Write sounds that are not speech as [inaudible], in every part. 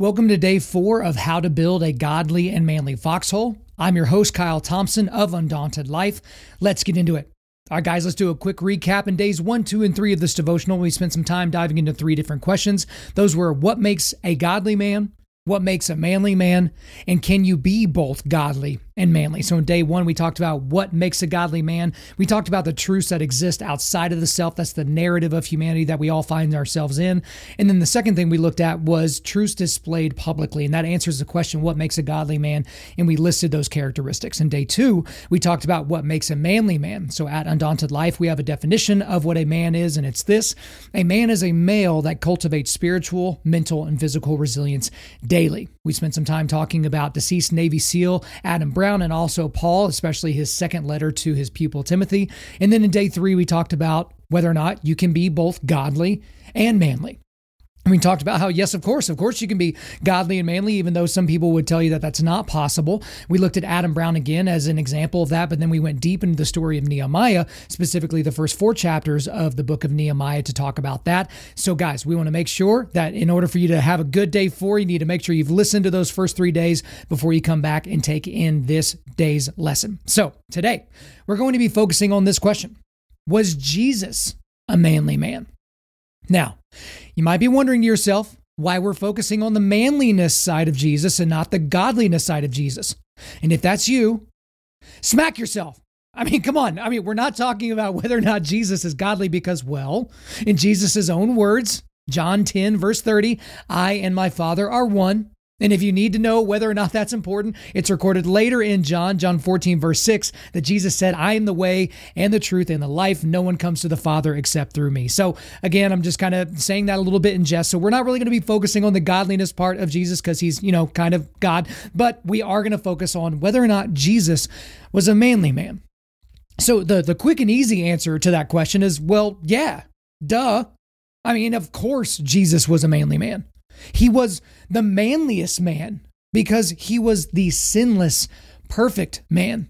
Welcome to day four of How to Build a Godly and Manly Foxhole. I'm your host, Kyle Thompson of Undaunted Life. Let's get into it. All right, guys, let's do a quick recap. In days one, two, and three of this devotional, we spent some time diving into three different questions. Those were what makes a godly man, what makes a manly man, and can you be both godly and manly. So in day one, we talked about what makes a godly man. We talked about the truths that exist outside of the self. That's the narrative of humanity that we all find ourselves in. And then the second thing we looked at was truths displayed publicly. And that answers the question, what makes a godly man? And we listed those characteristics. In day two, we talked about what makes a manly man. So at Undaunted Life, we have a definition of what a man is, and it's this a man is a male that cultivates spiritual, mental, and physical resilience daily. We spent some time talking about deceased Navy SEAL Adam Brown and also Paul, especially his second letter to his pupil Timothy. And then in day three, we talked about whether or not you can be both godly and manly. We talked about how, yes, of course, of course, you can be godly and manly, even though some people would tell you that that's not possible. We looked at Adam Brown again as an example of that, but then we went deep into the story of Nehemiah, specifically the first four chapters of the book of Nehemiah to talk about that. So, guys, we want to make sure that in order for you to have a good day four, you need to make sure you've listened to those first three days before you come back and take in this day's lesson. So, today, we're going to be focusing on this question Was Jesus a manly man? Now, you might be wondering to yourself why we're focusing on the manliness side of Jesus and not the godliness side of Jesus. And if that's you, smack yourself. I mean, come on. I mean, we're not talking about whether or not Jesus is godly because, well, in Jesus' own words, John 10, verse 30, I and my Father are one. And if you need to know whether or not that's important, it's recorded later in John, John 14, verse 6, that Jesus said, I am the way and the truth and the life. No one comes to the Father except through me. So, again, I'm just kind of saying that a little bit in jest. So, we're not really going to be focusing on the godliness part of Jesus because he's, you know, kind of God, but we are going to focus on whether or not Jesus was a manly man. So, the, the quick and easy answer to that question is well, yeah, duh. I mean, of course, Jesus was a manly man. He was the manliest man because he was the sinless, perfect man.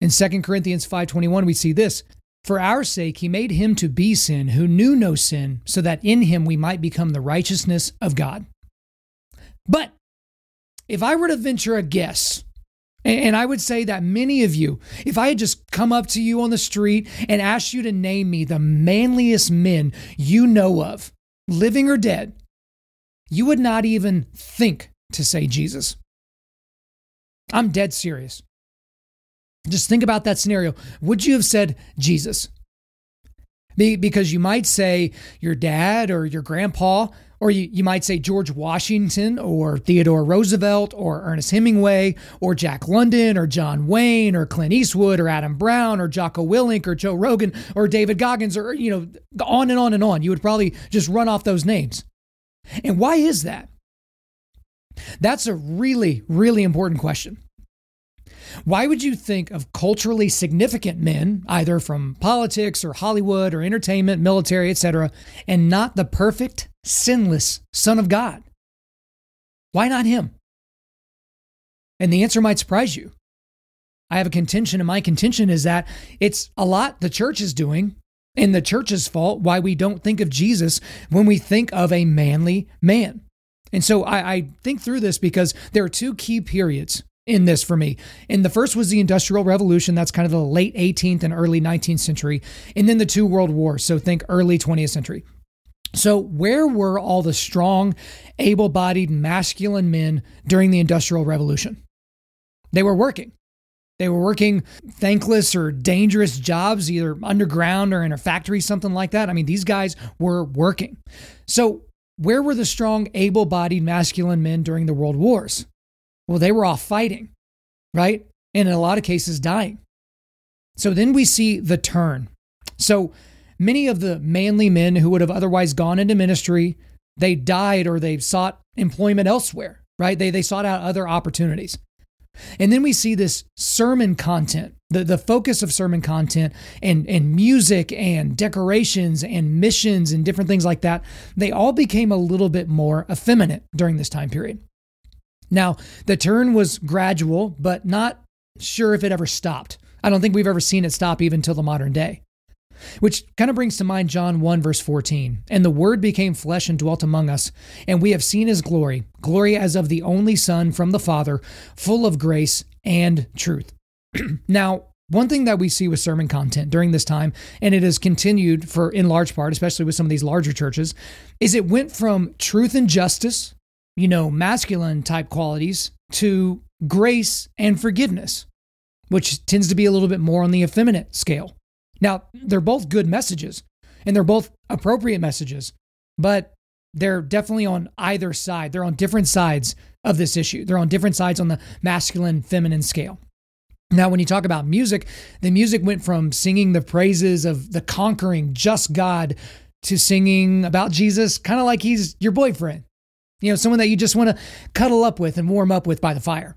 In 2 Corinthians 5:21 we see this, for our sake he made him to be sin who knew no sin, so that in him we might become the righteousness of God. But if I were to venture a guess, and I would say that many of you, if I had just come up to you on the street and asked you to name me the manliest men you know of, living or dead, you would not even think to say Jesus. I'm dead serious. Just think about that scenario. Would you have said Jesus? Because you might say your dad or your grandpa, or you, might say George Washington or Theodore Roosevelt or Ernest Hemingway or Jack London or John Wayne or Clint Eastwood or Adam Brown or Jocko Willink or Joe Rogan or David Goggins or, you know, on and on and on. You would probably just run off those names. And why is that? That's a really, really important question. Why would you think of culturally significant men, either from politics or Hollywood or entertainment, military, etc., and not the perfect, sinless Son of God? Why not him? And the answer might surprise you. I have a contention, and my contention is that it's a lot the church is doing and the church's fault why we don't think of Jesus when we think of a manly man. And so I, I, think through this because there are two key periods in this for me. And the first was the Industrial Revolution. That's kind of the late 18th and early 19th century. And then the two world wars. So think early 20th century. So, where were all the strong, able bodied, masculine men during the Industrial Revolution? They were working. They were working thankless or dangerous jobs, either underground or in a factory, something like that. I mean, these guys were working. So, where were the strong, able bodied masculine men during the world wars? Well, they were off fighting, right? And in a lot of cases, dying. So then we see the turn. So many of the manly men who would have otherwise gone into ministry, they died or they sought employment elsewhere, right? They, they sought out other opportunities. And then we see this sermon content, the, the focus of sermon content and, and music and decorations and missions and different things like that. They all became a little bit more effeminate during this time period. Now, the turn was gradual, but not sure if it ever stopped. I don't think we've ever seen it stop even till the modern day. Which kind of brings to mind John 1, verse 14. And the Word became flesh and dwelt among us, and we have seen his glory, glory as of the only Son from the Father, full of grace and truth. [clears throat] now, one thing that we see with sermon content during this time, and it has continued for in large part, especially with some of these larger churches, is it went from truth and justice, you know, masculine type qualities, to grace and forgiveness, which tends to be a little bit more on the effeminate scale. Now, they're both good messages and they're both appropriate messages, but they're definitely on either side. They're on different sides of this issue. They're on different sides on the masculine feminine scale. Now, when you talk about music, the music went from singing the praises of the conquering, just God to singing about Jesus, kind of like he's your boyfriend, you know, someone that you just want to cuddle up with and warm up with by the fire.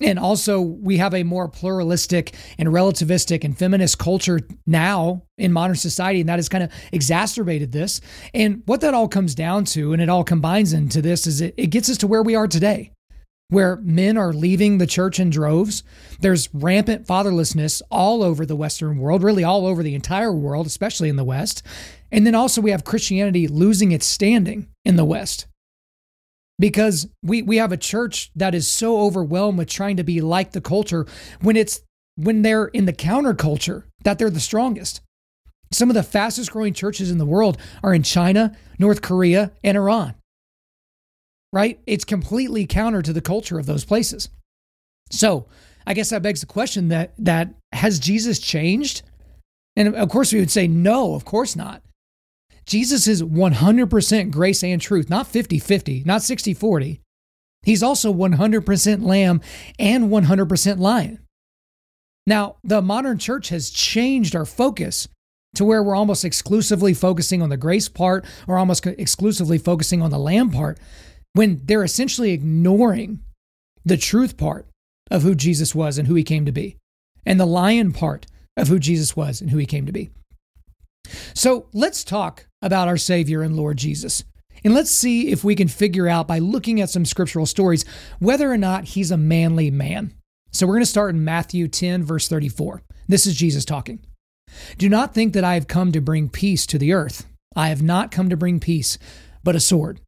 And also, we have a more pluralistic and relativistic and feminist culture now in modern society, and that has kind of exacerbated this. And what that all comes down to, and it all combines into this, is it, it gets us to where we are today, where men are leaving the church in droves. There's rampant fatherlessness all over the Western world, really all over the entire world, especially in the West. And then also, we have Christianity losing its standing in the West because we we have a church that is so overwhelmed with trying to be like the culture when it's when they're in the counterculture that they're the strongest. Some of the fastest growing churches in the world are in China, North Korea, and Iran. Right? It's completely counter to the culture of those places. So, I guess that begs the question that that has Jesus changed? And of course we would say no, of course not. Jesus is 100% grace and truth, not 50 50, not 60 40. He's also 100% lamb and 100% lion. Now, the modern church has changed our focus to where we're almost exclusively focusing on the grace part or almost exclusively focusing on the lamb part when they're essentially ignoring the truth part of who Jesus was and who he came to be, and the lion part of who Jesus was and who he came to be. So let's talk about our Savior and Lord Jesus. And let's see if we can figure out by looking at some scriptural stories whether or not he's a manly man. So we're going to start in Matthew 10, verse 34. This is Jesus talking. Do not think that I have come to bring peace to the earth. I have not come to bring peace, but a sword.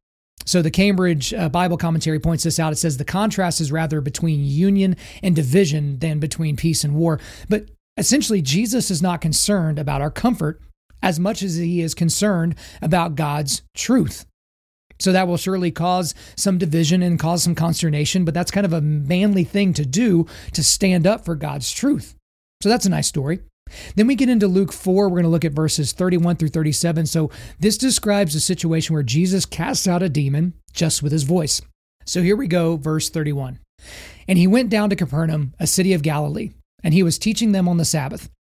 So the Cambridge uh, Bible commentary points this out. It says the contrast is rather between union and division than between peace and war. But essentially, Jesus is not concerned about our comfort as much as he is concerned about God's truth. So that will surely cause some division and cause some consternation, but that's kind of a manly thing to do to stand up for God's truth. So that's a nice story. Then we get into Luke 4. We're going to look at verses 31 through 37. So this describes a situation where Jesus casts out a demon just with his voice. So here we go, verse 31. And he went down to Capernaum, a city of Galilee, and he was teaching them on the Sabbath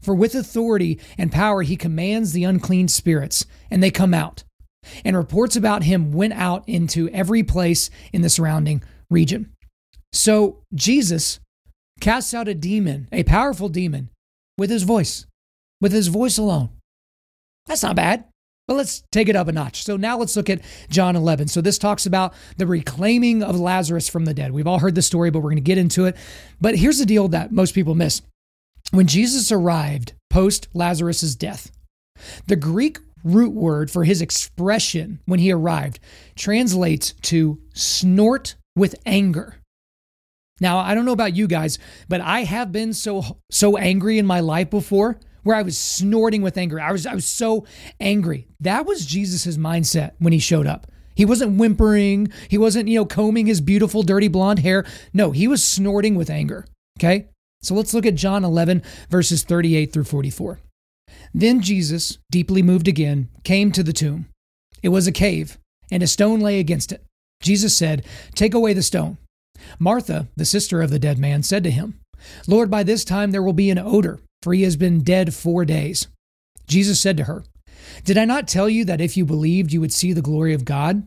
For with authority and power he commands the unclean spirits, and they come out. And reports about him went out into every place in the surrounding region. So Jesus casts out a demon, a powerful demon, with his voice, with his voice alone. That's not bad. But let's take it up a notch. So now let's look at John 11. So this talks about the reclaiming of Lazarus from the dead. We've all heard the story, but we're going to get into it. But here's the deal that most people miss when Jesus arrived post Lazarus' death, the Greek root word for his expression when he arrived translates to snort with anger. Now, I don't know about you guys, but I have been so so angry in my life before where I was snorting with anger. I was I was so angry. That was Jesus' mindset when he showed up. He wasn't whimpering, he wasn't, you know, combing his beautiful dirty blonde hair. No, he was snorting with anger. Okay? So let's look at John 11, verses 38 through 44. Then Jesus, deeply moved again, came to the tomb. It was a cave, and a stone lay against it. Jesus said, Take away the stone. Martha, the sister of the dead man, said to him, Lord, by this time there will be an odor, for he has been dead four days. Jesus said to her, Did I not tell you that if you believed, you would see the glory of God?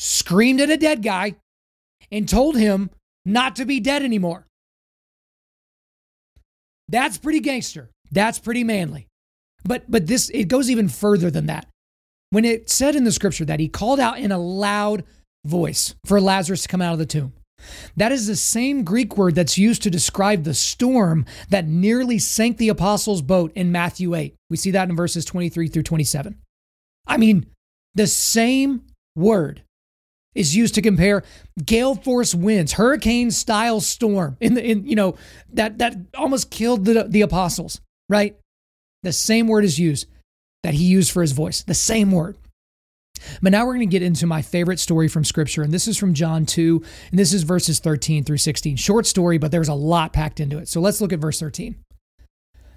screamed at a dead guy and told him not to be dead anymore. That's pretty gangster. That's pretty manly. But but this it goes even further than that. When it said in the scripture that he called out in a loud voice for Lazarus to come out of the tomb. That is the same Greek word that's used to describe the storm that nearly sank the apostles' boat in Matthew 8. We see that in verses 23 through 27. I mean, the same word is used to compare gale force winds, hurricane style storm in the in you know that that almost killed the the apostles, right? The same word is used that he used for his voice. The same word. But now we're going to get into my favorite story from scripture and this is from John 2 and this is verses 13 through 16. Short story, but there's a lot packed into it. So let's look at verse 13.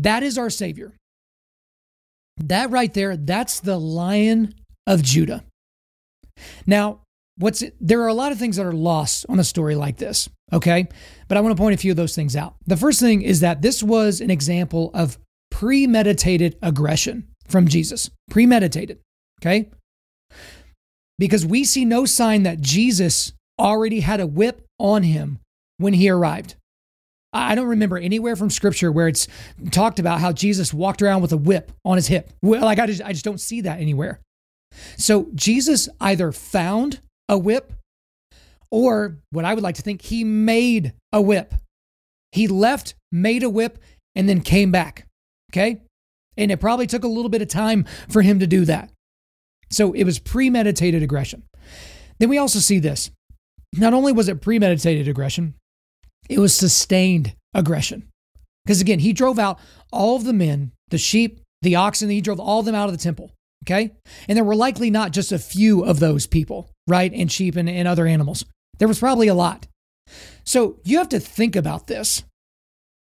That is our Savior. That right there, that's the Lion of Judah. Now, what's it, there are a lot of things that are lost on a story like this, okay? But I want to point a few of those things out. The first thing is that this was an example of premeditated aggression from Jesus. Premeditated, okay? Because we see no sign that Jesus already had a whip on him when he arrived. I don't remember anywhere from scripture where it's talked about how Jesus walked around with a whip on his hip. Well, Like I just I just don't see that anywhere. So Jesus either found a whip or what I would like to think he made a whip. He left, made a whip and then came back. Okay? And it probably took a little bit of time for him to do that. So it was premeditated aggression. Then we also see this. Not only was it premeditated aggression, it was sustained aggression. Because again, he drove out all of the men, the sheep, the oxen, he drove all of them out of the temple. Okay. And there were likely not just a few of those people, right? And sheep and, and other animals. There was probably a lot. So you have to think about this.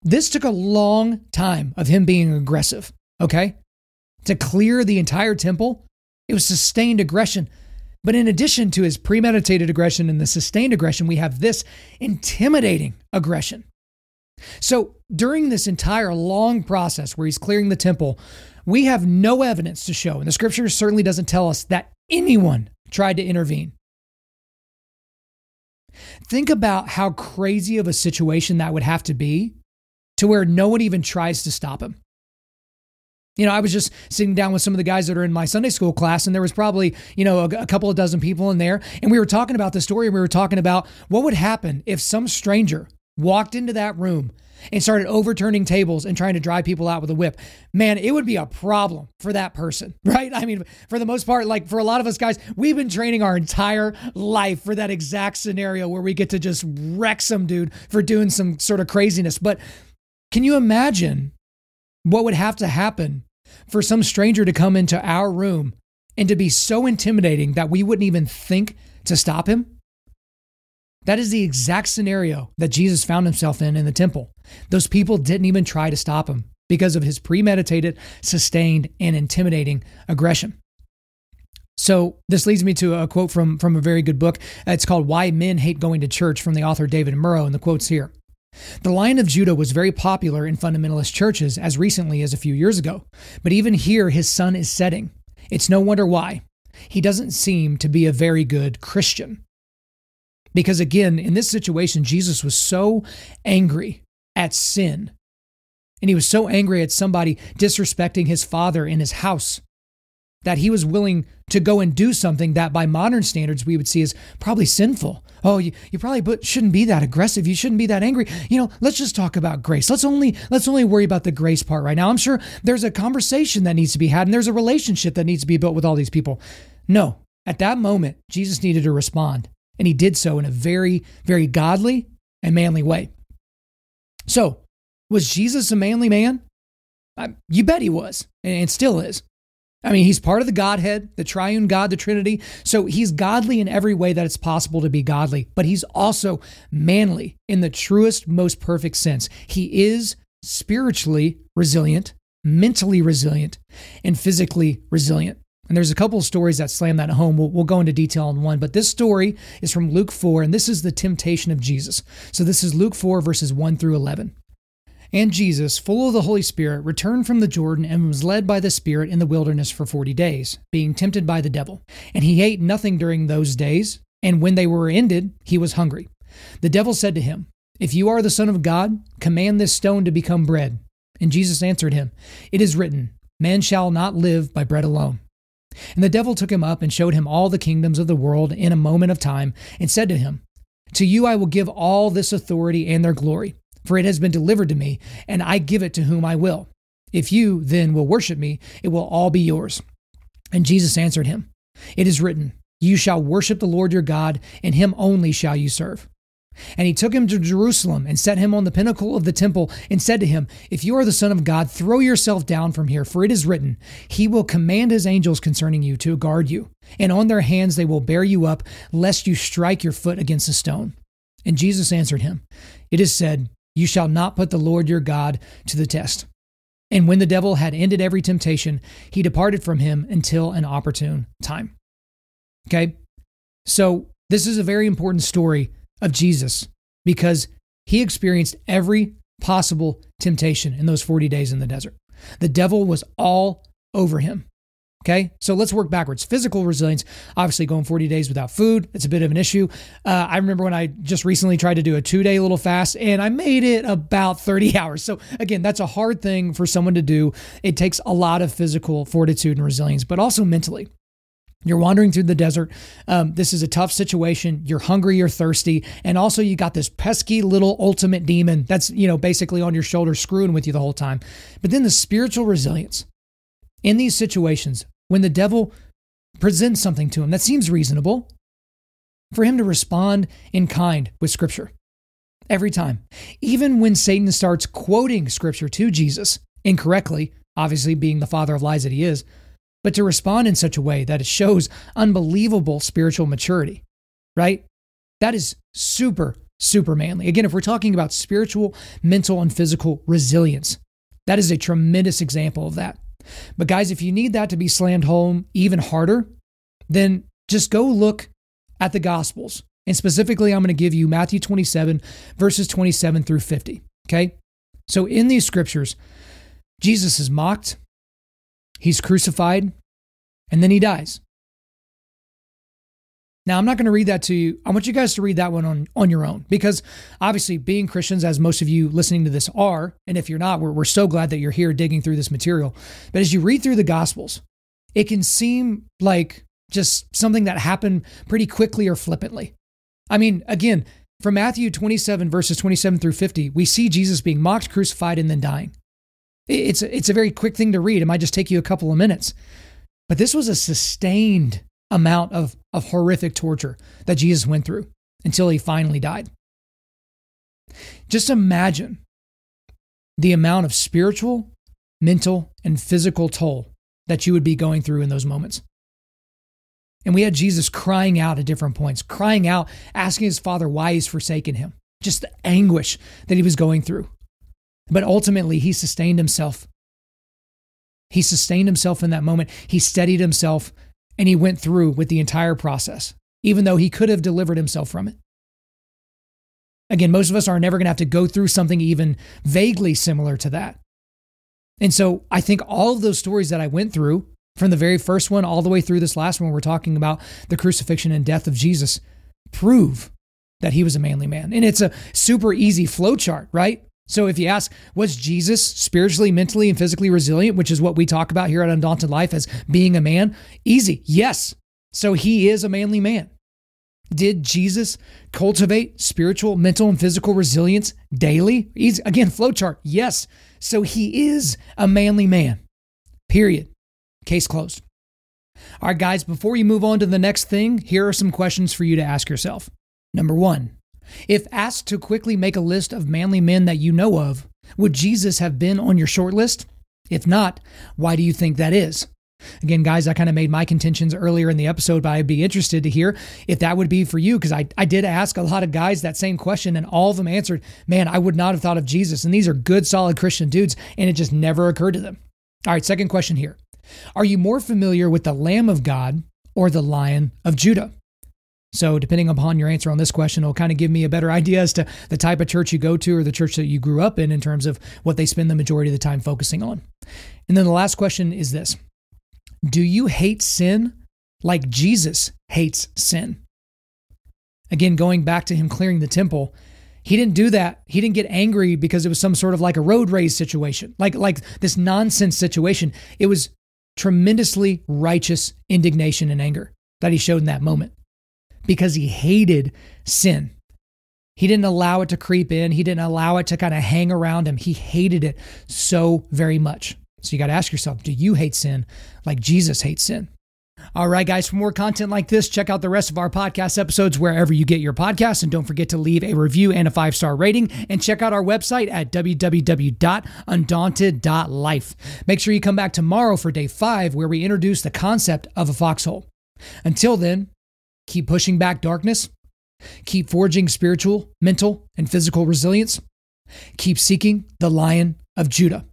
This took a long time of him being aggressive. Okay. To clear the entire temple, it was sustained aggression. But in addition to his premeditated aggression and the sustained aggression, we have this intimidating aggression. So during this entire long process where he's clearing the temple, we have no evidence to show, and the scripture certainly doesn't tell us that anyone tried to intervene. Think about how crazy of a situation that would have to be to where no one even tries to stop him. You know, I was just sitting down with some of the guys that are in my Sunday school class, and there was probably, you know, a, a, couple of dozen people in there. And we were talking about the story, and we were talking about what would happen if some stranger walked into that room and started overturning tables and trying to drive people out with a whip. Man, it would be a problem for that person, [laughs] right? I mean, for the most part, like for a lot of us guys, we've been training our entire life for that exact scenario where we get to just wreck some dude for doing some sort of craziness. But can you imagine what would have to happen for some stranger to come into our room and to be so intimidating that we wouldn't even think to stop him? That is the exact scenario that Jesus found himself in in the temple. Those people didn't even try to stop him because of his premeditated, sustained, and intimidating aggression. So this leads me to a quote from, from a very good book. It's called Why Men Hate Going to Church from the author David Murrow, and the quote's here. The Lion of Judah was very popular in fundamentalist churches as recently as a few years ago, but even here his sun is setting. It's no wonder why. He doesn't seem to be a very good Christian. Because again, in this situation, Jesus was so angry at sin. And he was so angry at somebody disrespecting his father in his house that he was willing to go and do something that by modern standards we would see as probably sinful. Oh, you, you probably but shouldn't be that aggressive. You shouldn't be that angry. You know, let's just talk about grace. Let's only let's only worry about the grace part right now. I'm sure there's a conversation that needs to be had and there's a relationship that needs to be built with all these people. No, at that moment, Jesus needed to respond, and he did so in a very, very godly and manly way. So, was Jesus a manly man? I, you bet he was, and still is. I mean, he's part of the Godhead, the triune God, the Trinity. So he's godly in every way that it's possible to be godly, but he's also manly in the truest, most perfect sense. He is spiritually resilient, mentally resilient, and physically resilient. And there's a couple of stories that slam that home. We'll, we'll, go into detail on one, but this story is from Luke 4, and this is the temptation of Jesus. So this is Luke 4, verses 1 through 11. And Jesus, full of the Holy Spirit, returned from the Jordan and was led by the Spirit in the wilderness for forty days, being tempted by the devil. And he ate nothing during those days, and when they were ended, he was hungry. The devil said to him, If you are the Son of God, command this stone to become bread. And Jesus answered him, It is written, Man shall not live by bread alone. And the devil took him up and showed him all the kingdoms of the world in a moment of time, and said to him, To you I will give all this authority and their glory for it has been delivered to me, and I give it to whom I will. If you then will worship me, it will all be yours. And Jesus answered him, It is written, You shall worship the Lord your God, and him only shall you serve. And he took him to Jerusalem and set him on the pinnacle of the temple and said to him, If you are the Son of God, throw yourself down from here, for it is written, He will command His angels concerning you to guard you, and on their hands they will bear you up, lest you strike your foot against a stone. And Jesus answered him, It is said, you shall not put the Lord your God to the test. And when the devil had ended every temptation, he departed from him until an opportune time. Okay? So, this is a very important story of Jesus because he experienced every possible temptation in those 40 days in the desert. The devil was all over him. Okay, so let's work backwards. Physical resilience, obviously going 40 days without food, it's a bit of an issue. Uh, I remember when I just recently tried to do a two day little fast and I made it about 30 [laughs] hours. So, again, that's a hard thing for someone to do. It takes a lot of physical fortitude and resilience, but also mentally. You're wandering through the desert. Um, this is a tough situation. You're hungry, you're thirsty, and also you got this pesky little ultimate demon that's, you know, basically on your shoulder screwing with you the whole time. But then the spiritual resilience. In these situations, when the devil presents something to him that seems reasonable, for him to respond in kind with Scripture. Every time. Even when Satan starts quoting Scripture to Jesus incorrectly, obviously being the father of lies that he is, but to respond in such a way that it shows unbelievable spiritual maturity, right? That is super, super manly. Again, if we're talking about spiritual, mental, and physical resilience, that is a tremendous example of that. But guys, if you need that to be slammed home even harder, then just go look at the Gospels. And specifically, I'm going to give you Matthew 27, verses 27 through 50. Okay? So in these scriptures, Jesus is mocked, he's crucified, and then he dies. Now, I'm not going to read that to you. I want you guys to read that one on, on your own because obviously, being Christians, as most of you listening to this are, and if you're not, we're, we're so glad that you're here digging through this material. But as you read through the Gospels, it can seem like just something that happened pretty quickly or flippantly. I mean, again, from Matthew 27, verses 27 through 50, we see Jesus being mocked, crucified, and then dying. It's, it's a very quick thing to read. It might just take you a couple of minutes. But this was a sustained amount of, of horrific torture that Jesus went through until he finally died. Just imagine the amount of spiritual, mental, and physical toll that you would be going through in those moments. And we had Jesus crying out at different points, crying out, asking his father why he's forsaken him, just the anguish that he was going through. But ultimately, he sustained himself. He sustained himself in that moment. He steadied himself and he went through with the entire process, even though he could have delivered himself from it. Again, most of us are never going to have to go through something even vaguely similar to that. And so I think all of those stories that I went through, from the very first one all the way through this last one, we're talking about the crucifixion and death of Jesus, prove that he was a manly man. And it's a super easy flowchart, right? So if you ask, was Jesus spiritually, mentally, and physically resilient, which is what we talk about here at Undaunted Life as being a man? Easy. Yes. So he is a manly man. Did Jesus cultivate spiritual, mental, and physical resilience daily? He's, again, flowchart. Yes. So he is a manly man. Period. Case closed. All right, guys, before you move on to the next thing, here are some questions for you to ask yourself. Number one, if asked to quickly make a list of manly men that you know of, would Jesus have been on your short list? If not, why do you think that is? Again, guys, I kind of made my contentions earlier in the episode, but I'd be interested to hear if that would be for you because I, I did ask a lot of guys that same question and all of them answered, man, I would not have thought of Jesus. And these are good, solid Christian dudes, and it just never occurred to them. All right, second question here Are you more familiar with the Lamb of God or the Lion of Judah? So, depending upon your answer on this question, it'll kind of give me a better idea as to the type of church you go to or the church that you grew up in in terms of what they spend the majority of the time focusing on. And then the last question is this Do you hate sin like Jesus hates sin? Again, going back to him clearing the temple, he didn't do that. He didn't get angry because it was some sort of like a road rage situation, like like this nonsense situation. It was tremendously righteous indignation and anger that he showed in that moment because he hated sin. He didn't allow it to creep in. He didn't allow it to kind of hang around him. He hated it so very much. So you got to ask yourself do you hate sin like Jesus hates sin? All right, guys, for more content like this, check out the rest of our podcast episodes wherever you get your podcasts. And don't forget to leave a review and a five star rating. And check out our website at www.undaunted.life. Make sure you come back tomorrow for day five, where we introduce the concept of a foxhole. Until then, Keep pushing back darkness. Keep forging spiritual, mental, and physical resilience. Keep seeking the Lion of Judah.